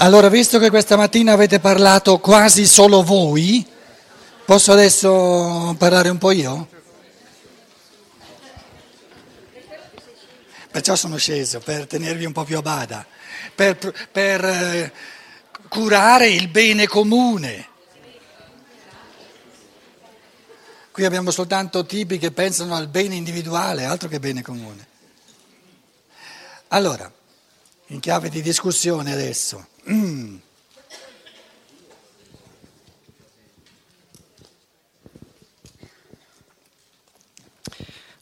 Allora, visto che questa mattina avete parlato quasi solo voi, posso adesso parlare un po' io? Perciò sono sceso per tenervi un po' più a bada, per, per eh, curare il bene comune. Qui abbiamo soltanto tipi che pensano al bene individuale, altro che bene comune. Allora, in chiave di discussione adesso.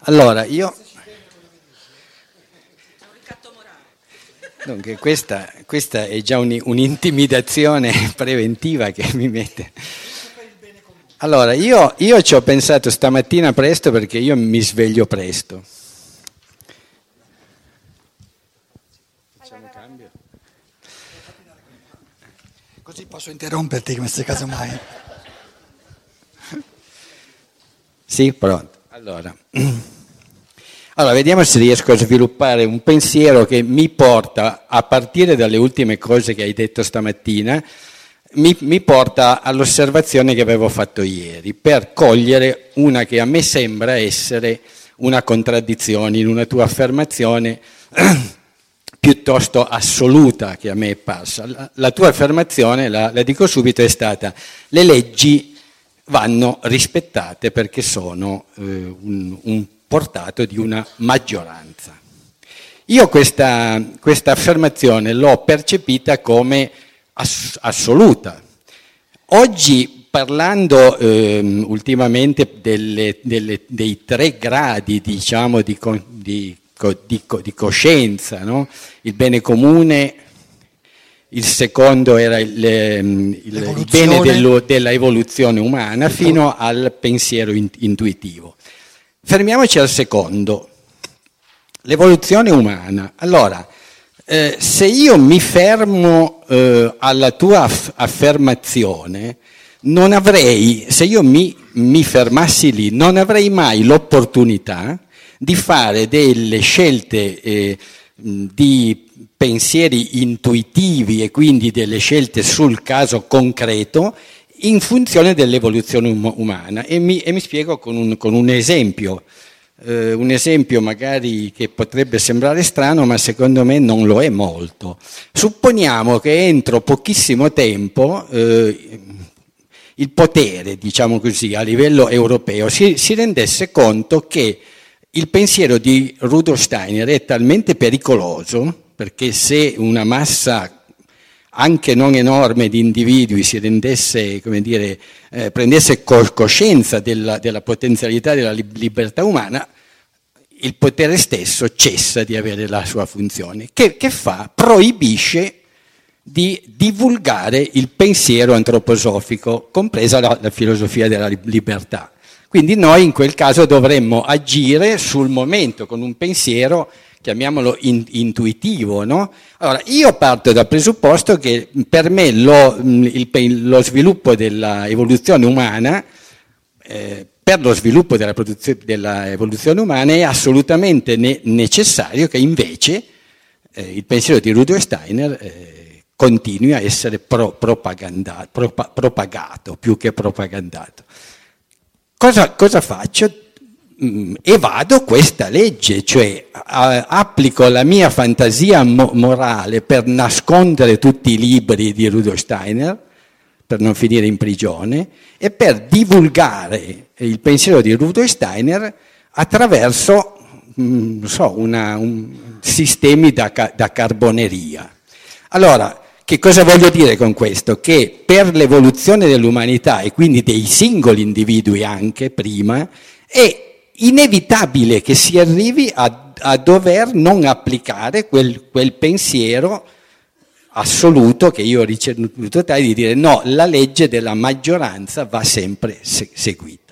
Allora, io... Dunque, questa, questa è già un, un'intimidazione preventiva che mi mette. Allora, io, io ci ho pensato stamattina presto perché io mi sveglio presto. Così posso interromperti come se caso mai. Sì, pronto. Allora. allora, vediamo se riesco a sviluppare un pensiero che mi porta, a partire dalle ultime cose che hai detto stamattina, mi, mi, porta all'osservazione che avevo fatto ieri, per cogliere una che a me sembra essere una contraddizione in una tua affermazione piuttosto assoluta che a me è parsa. La, la tua affermazione, la, la dico subito, è stata le leggi vanno rispettate perché sono eh, un, un portato di una maggioranza. Io questa, questa affermazione l'ho percepita come ass- assoluta. Oggi parlando eh, ultimamente delle, delle, dei tre gradi diciamo, di, di, di, di coscienza, no? il bene comune, il secondo era il, il, il bene dello, della evoluzione umana fino al pensiero intuitivo. Fermiamoci al secondo, l'evoluzione umana. Allora, eh, se io mi fermo eh, alla tua aff- affermazione, non avrei, se io mi, mi fermassi lì, non avrei mai l'opportunità di fare delle scelte eh, di pensieri intuitivi e quindi delle scelte sul caso concreto in funzione dell'evoluzione um- umana. E mi, e mi spiego con un, con un esempio eh, un esempio magari che potrebbe sembrare strano, ma secondo me non lo è molto. Supponiamo che entro pochissimo tempo eh, il potere, diciamo così, a livello europeo si, si rendesse conto che il pensiero di Rudolf Steiner è talmente pericoloso perché se una massa anche non enorme di individui si rendesse, come dire, eh, prendesse coscienza della, della, potenzialità della libertà umana, il potere stesso cessa di avere la sua funzione. Che, che fa? Proibisce di divulgare il pensiero antroposofico, compresa la, la filosofia della libertà. Quindi noi in quel caso dovremmo agire sul momento con un pensiero chiamiamolo in, intuitivo. No? Allora, io parto dal presupposto che per me lo, il, lo sviluppo dell'evoluzione umana, eh, per lo sviluppo dell'evoluzione umana è assolutamente ne, necessario che invece eh, il pensiero di Rudolf Steiner eh, continui a essere pro, propagato, propagato più che propagandato. Cosa, cosa faccio? Mm, evado questa legge, cioè applico la mia fantasia mo- morale per nascondere tutti i libri di Rudolf Steiner, per non finire in prigione, e per divulgare il pensiero di Rudolf Steiner attraverso mm, so, una, un, sistemi da, da carboneria. Allora, che cosa voglio dire con questo? Che per l'evoluzione dell'umanità e quindi dei singoli individui anche prima, è inevitabile che si arrivi a, a dover non applicare quel, quel, pensiero assoluto che io ho ricevuto tale di dire no, la legge della maggioranza va sempre se- seguita.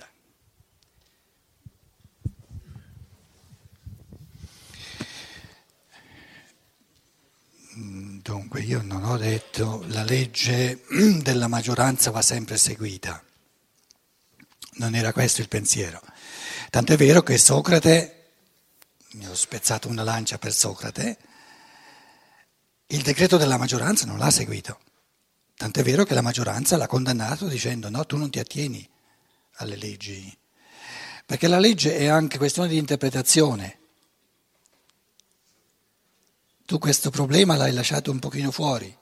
Dunque io non ho detto la legge della maggioranza va sempre seguita, non era questo il pensiero. Tant'è vero che Socrate, mi ho spezzato una lancia per Socrate, il decreto della maggioranza non l'ha seguito. Tant'è vero che la maggioranza l'ha condannato dicendo no, tu non ti attieni alle leggi, perché la legge è anche questione di interpretazione. Tu questo problema l'hai lasciato un pochino fuori.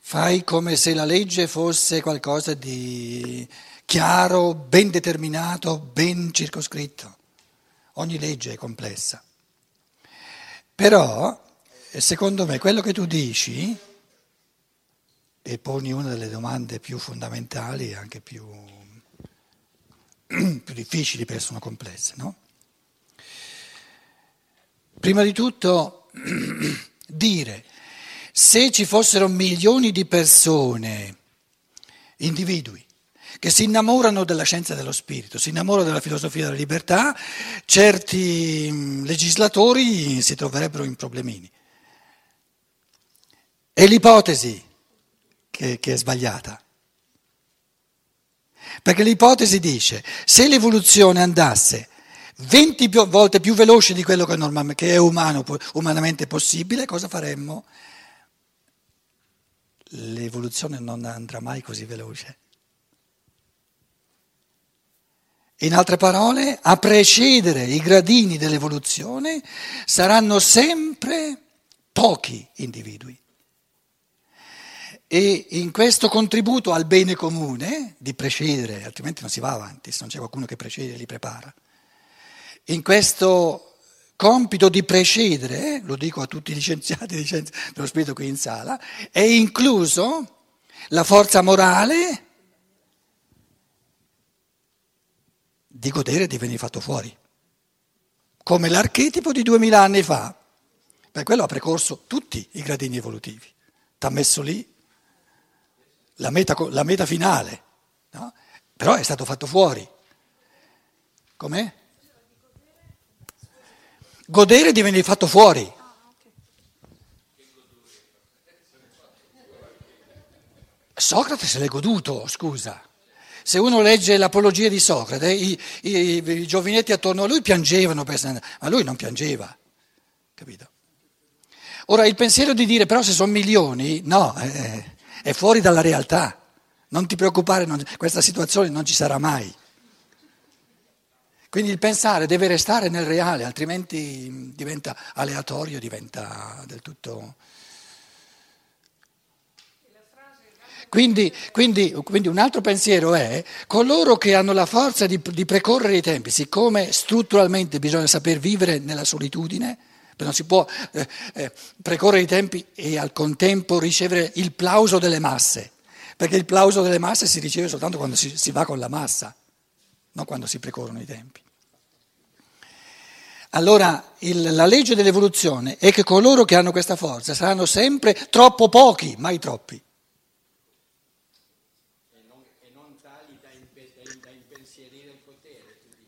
Fai come se la legge fosse qualcosa di chiaro, ben determinato, ben circoscritto. Ogni legge è complessa. Però, secondo me, quello che tu dici, e poni una delle domande più fondamentali e anche più, più difficili perché sono complesse, no? Prima di tutto, dire se ci fossero milioni di persone, individui, che si innamorano della scienza dello spirito, si innamorano della filosofia della libertà, certi mm, legislatori si troverebbero in problemini. È l'ipotesi che, che è sbagliata. Perché l'ipotesi dice, se l'evoluzione andasse 20 volte più veloce di quello che, che è umano, umanamente possibile, cosa faremmo? L'evoluzione non andrà mai così veloce. In altre parole, a precedere i gradini dell'evoluzione saranno sempre pochi individui. E in questo contributo al bene comune, di precedere, altrimenti non si va avanti, se non c'è qualcuno che precede e li prepara, in questo compito di precedere, lo dico a tutti i licenziati di scienze dello spirito qui in sala, è incluso la forza morale di godere di venire fatto fuori, come l'archetipo di duemila anni fa. Per quello ha precorso tutti i gradini evolutivi, ti ha messo lì la meta, la meta finale, no? però è stato fatto fuori. Com'è? Godere di venire fatto fuori. Socrate se l'è goduto, scusa. Se uno legge l'apologia di Socrate, i, i, i giovinetti attorno a lui piangevano, ma lui non piangeva, capito? Ora il pensiero di dire però se sono milioni, no, è, è fuori dalla realtà. Non ti preoccupare, non, questa situazione non ci sarà mai. Quindi il pensare deve restare nel reale, altrimenti diventa aleatorio, diventa del tutto... Quindi, quindi, quindi, un altro pensiero è coloro che hanno la forza di, di, precorrere i tempi, siccome strutturalmente bisogna saper vivere nella solitudine, non si può eh, eh, precorrere i tempi e al contempo ricevere il plauso delle masse, perché il plauso delle masse si riceve soltanto quando si, si va con la massa, non quando si precorrono i tempi. Allora il, la legge dell'evoluzione è che coloro che hanno questa forza saranno sempre troppo pochi, mai troppi.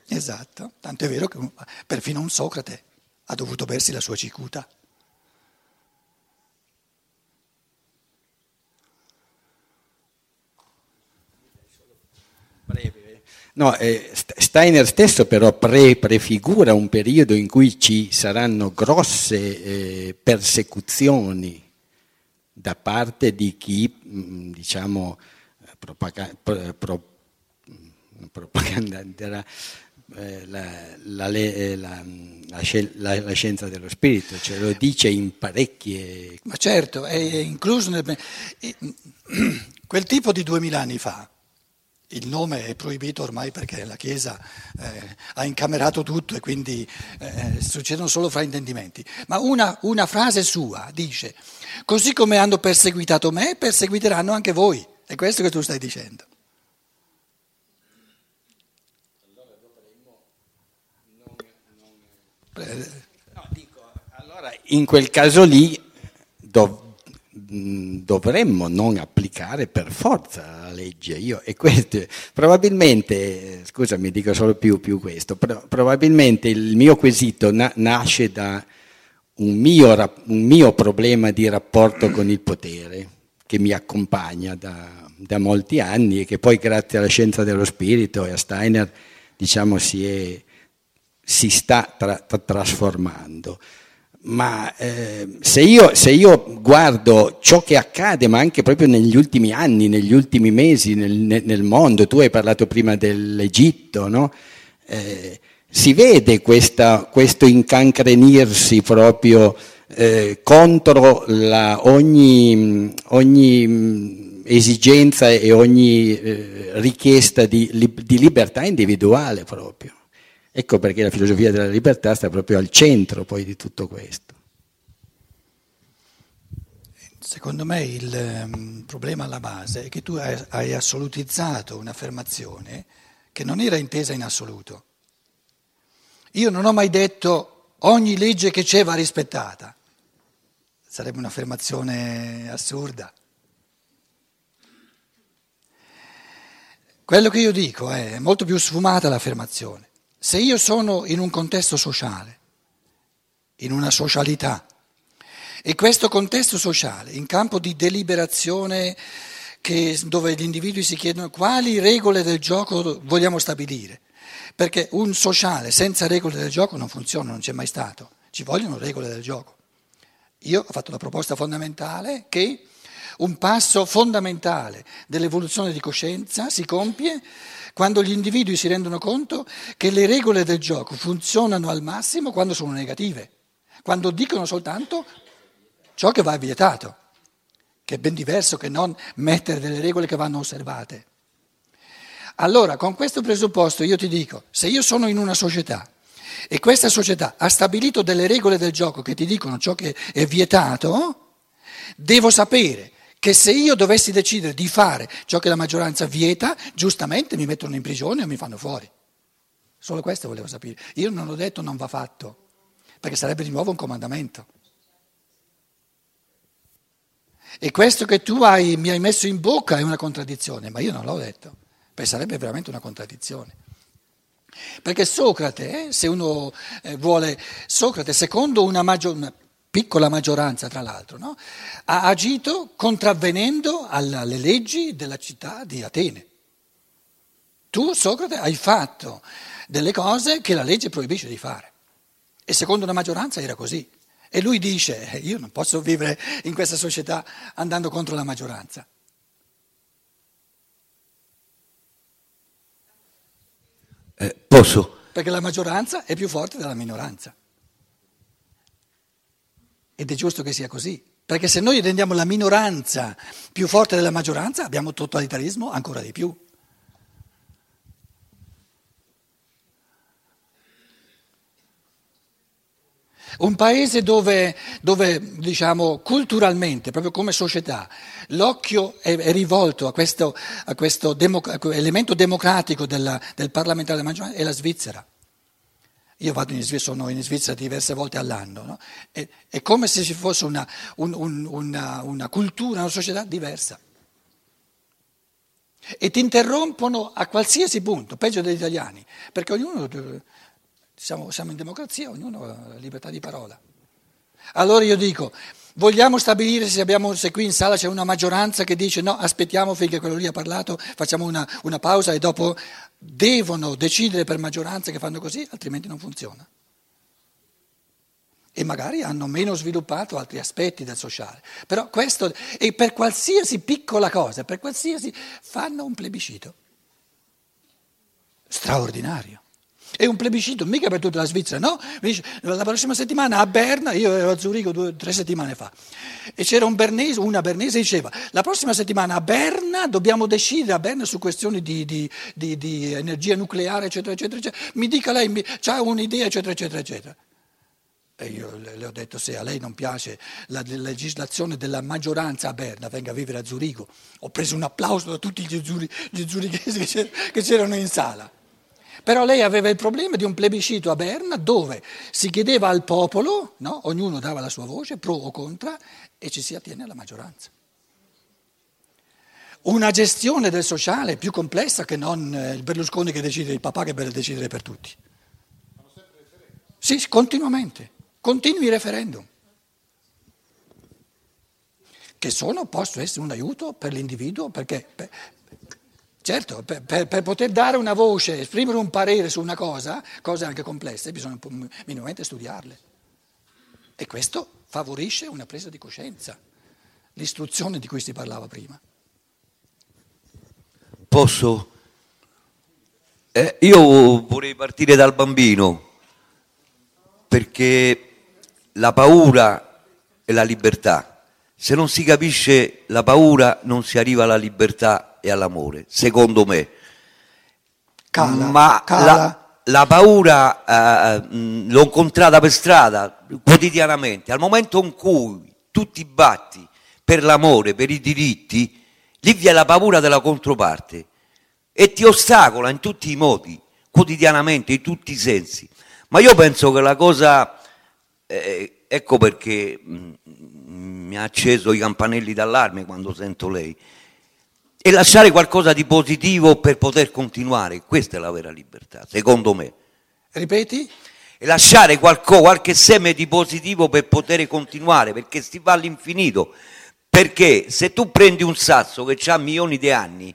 Esatto, tanto è vero che perfino un Socrate ha dovuto bersi la sua cicuta. No, eh, Steiner stesso però pre, prefigura un periodo in cui ci saranno grosse eh, persecuzioni da parte di chi, mm, diciamo, propaga, pro, pro, propaganderà eh, la, la, eh, la, la, scienza dello spirito, ce lo dice in parecchie... Ma certo, è incluso nel... Quel tipo di duemila anni fa, il nome è proibito ormai perché la Chiesa eh, ha incamerato tutto e quindi eh, succedono solo fraintendimenti, ma una, una frase sua dice, così come hanno perseguitato me, perseguiteranno anche voi, è questo che tu stai dicendo. No, dico, allora in quel caso lì dov- dovremmo non applicare per forza la legge. Io, e questo, probabilmente, scusami, dico solo più, più questo, probabilmente il mio quesito na- nasce da un mio, un mio, problema di rapporto con il potere che mi accompagna da, da molti anni e che poi grazie alla scienza dello spirito e a Steiner diciamo si è si sta tra, tra, trasformando. Ma eh, se, io, se, io, guardo ciò che accade, ma anche proprio negli ultimi anni, negli ultimi mesi nel, nel mondo, tu hai parlato prima dell'Egitto, no? eh, si vede questa, questo incancrenirsi proprio eh, contro la, ogni, ogni, esigenza e ogni eh, richiesta di, di libertà individuale proprio. Ecco perché la filosofia della libertà sta proprio al centro poi di tutto questo. Secondo me il um, problema alla base è che tu hai assolutizzato un'affermazione che non era intesa in assoluto. Io non ho mai detto ogni legge che c'è va rispettata. Sarebbe un'affermazione assurda. Quello che io dico è molto più sfumata l'affermazione. Se io sono in un contesto sociale, in una socialità, e questo contesto sociale, in campo di deliberazione che, dove gli individui si chiedono quali regole del gioco vogliamo stabilire, perché un sociale senza regole del gioco non funziona, non c'è mai stato, ci vogliono regole del gioco. Io ho fatto la proposta fondamentale che un passo fondamentale dell'evoluzione di coscienza si compie quando gli individui si rendono conto che le regole del gioco funzionano al massimo quando sono negative, quando dicono soltanto ciò che va vietato, che è ben diverso che non mettere delle regole che vanno osservate. Allora, con questo presupposto io ti dico, se io sono in una società e questa società ha stabilito delle regole del gioco che ti dicono ciò che è vietato, devo sapere che se io dovessi decidere di fare ciò che la maggioranza vieta, giustamente mi mettono in prigione o mi fanno fuori. Solo questo volevo sapere. Io non ho detto non va fatto, perché sarebbe di nuovo un comandamento. E questo che tu hai, mi hai messo in bocca è una contraddizione, ma io non l'ho detto, perché sarebbe veramente una contraddizione. Perché Socrate, se uno eh, vuole, Socrate secondo una, maggior, piccola maggioranza tra l'altro, no? ha agito contravvenendo alle leggi della città di Atene. Tu, Socrate, hai fatto delle cose che la legge proibisce di fare. E secondo una maggioranza era così. E lui dice, eh, io non posso vivere in questa società andando contro la maggioranza. Eh, posso? Perché la maggioranza è più forte della minoranza. Ed è giusto che sia così, perché se noi rendiamo la minoranza più forte della maggioranza abbiamo totalitarismo ancora di più. Un paese dove, dove diciamo, culturalmente, proprio come società, l'occhio è, è rivolto a questo, a questo democ- elemento democratico della, del parlamentare della maggioranza è la Svizzera. Io vado in Svizzera, sono in Svizzera diverse volte all'anno, no? è, è, come se ci fosse una, un, un, una, una cultura, una società diversa. E ti interrompono a qualsiasi punto, peggio degli italiani, perché ognuno, siamo, siamo in democrazia, ognuno ha libertà di parola. Allora io dico, vogliamo stabilire se, abbiamo, se, qui in sala c'è una maggioranza che dice no, aspettiamo finché quello lì ha parlato, facciamo una, una pausa e dopo devono decidere per maggioranza che fanno così, altrimenti non funziona. E magari hanno meno sviluppato altri aspetti del sociale. Però questo, e per qualsiasi piccola cosa, per qualsiasi, fanno un plebiscito. Straordinario. È un plebiscito, mica per tutta la Svizzera, no? Dice, la prossima settimana a Berna, io ero a Zurigo due, tre settimane fa, e c'era un bernese, una bernese diceva, la prossima settimana a Berna dobbiamo decidere a Berna su questioni di, di, di, di energia nucleare, eccetera, eccetera, eccetera. Mi dica lei, ha un'idea, eccetera, eccetera, eccetera. E io le ho detto se a lei non piace la legislazione della maggioranza a Berna, venga a vivere a Zurigo. Ho preso un applauso da tutti gli, zuri, gli zurichesi che c'erano in sala. Però lei aveva il problema di un plebiscito a Berna dove si chiedeva al popolo, no? ognuno dava la sua voce, pro o contra, e ci si attiene alla maggioranza. Una gestione del sociale più complessa che non eh, il Berlusconi che decide, il papà che deve decidere per tutti. Sì, continuamente, continui referendum che sono, possono essere un aiuto per l'individuo perché Certo, per, per, per, poter dare una voce, esprimere un parere su una cosa, cose anche complesse, bisogna minimamente studiarle. E questo favorisce una presa di coscienza, l'istruzione di cui si parlava prima. Posso? Eh, io vorrei partire dal bambino, perché la paura è la libertà. Se non si capisce la paura non si arriva alla libertà e all'amore, secondo me. Cala, Ma cala. La, la paura eh, mh, l'ho incontrata per strada quotidianamente. Al momento in cui tu ti batti per l'amore, per i diritti, lì vi è la paura della controparte e ti ostacola in tutti i modi, quotidianamente, in tutti i sensi. Ma io penso che la cosa, eh, ecco perché mh, mi ha acceso i campanelli d'allarme quando sento lei, è lasciare qualcosa di positivo per poter continuare. Questa è la vera libertà, secondo me. Ripeti? E lasciare qualco- qualche seme di positivo per poter continuare, perché si va all'infinito. Perché se tu prendi un sasso che ha milioni di anni,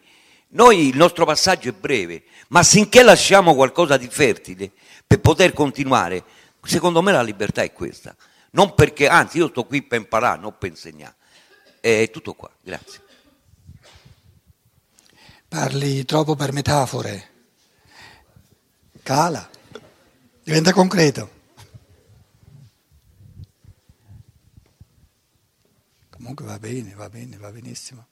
noi il nostro passaggio è breve, ma finché lasciamo qualcosa di fertile per poter continuare, secondo me la libertà è questa. Non perché, anzi, io sto qui per imparare, non per insegnare. È tutto qua, grazie. Parli troppo per metafore. Cala, diventa concreto. Comunque va bene, va bene, va benissimo.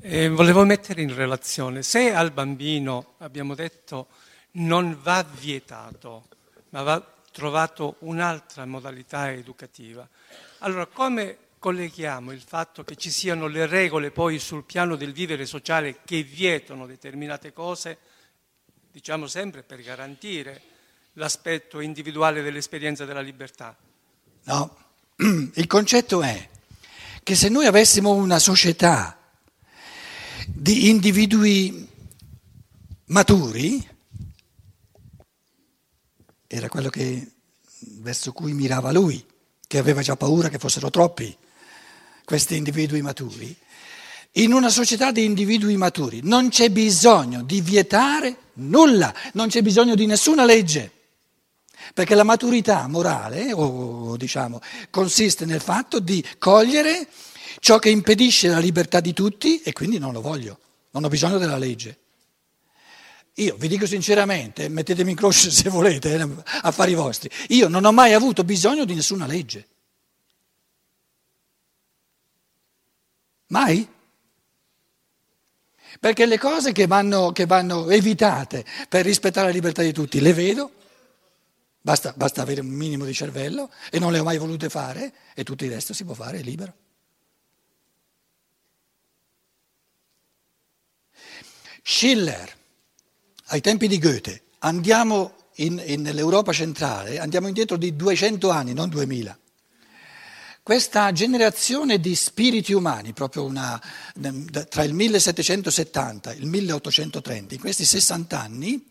Eh, volevo mettere in relazione, se al bambino, abbiamo detto, non va vietato, ma va trovato un'altra modalità educativa, allora come colleghiamo il fatto che ci siano le regole poi sul piano del vivere sociale che vietano determinate cose, diciamo sempre per garantire l'aspetto individuale dell'esperienza della libertà? No, il concetto è che se noi avessimo una società di individui maturi, era quello che, verso cui mirava lui, che aveva già paura che fossero troppi questi individui maturi, in una società di individui maturi non c'è bisogno di vietare nulla, non c'è bisogno di nessuna legge. Perché la maturità morale, o diciamo, consiste nel fatto di cogliere ciò che impedisce la libertà di tutti e quindi non lo voglio, non ho bisogno della legge. Io vi dico sinceramente, mettetemi in croce se volete, eh, affari vostri, io non ho mai avuto bisogno di nessuna legge. Mai? Perché le cose che vanno, che vanno evitate per rispettare la libertà di tutti le vedo, basta, basta avere un minimo di cervello e non le ho mai volute fare e tutto il resto si può fare, è libero. Schiller, ai tempi di Goethe, andiamo in, in, nell'Europa centrale, andiamo indietro di 200 anni, non 2000. Questa generazione di spiriti umani, proprio una, tra il 1770 e il 1830, in questi 60 anni,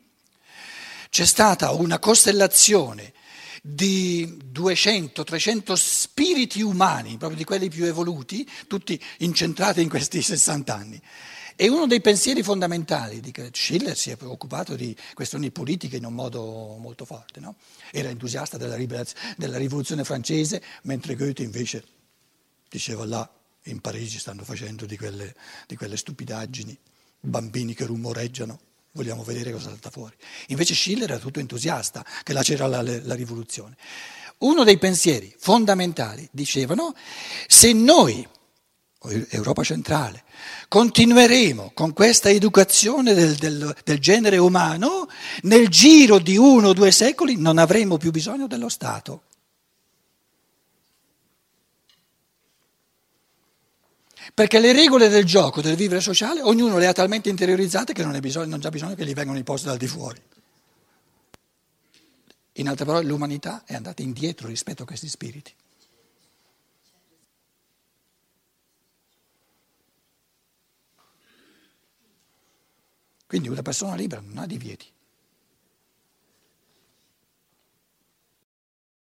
c'è stata una costellazione di 200-300 spiriti umani, proprio di quelli più evoluti, tutti incentrati in questi 60 anni. E uno dei pensieri fondamentali di Schiller si è preoccupato di questioni politiche in un modo molto forte. No? Era entusiasta della, della rivoluzione francese, mentre Goethe invece diceva là in Parigi stanno facendo di quelle, di quelle stupidaggini, bambini che rumoreggiano, vogliamo vedere cosa salta fuori. Invece Schiller era tutto entusiasta che c'era la, la rivoluzione. Uno dei pensieri fondamentali dicevano se noi Europa centrale. Continueremo con questa educazione del, del, del, genere umano, nel giro di uno o due secoli non avremo più bisogno dello Stato. Perché le regole del gioco, del vivere sociale, ognuno le ha talmente interiorizzate che non, ha bisogno, bisogno che gli vengano imposte dal di fuori. In altre parole, l'umanità è andata indietro rispetto a questi spiriti. Quindi una persona libera non ha divieti.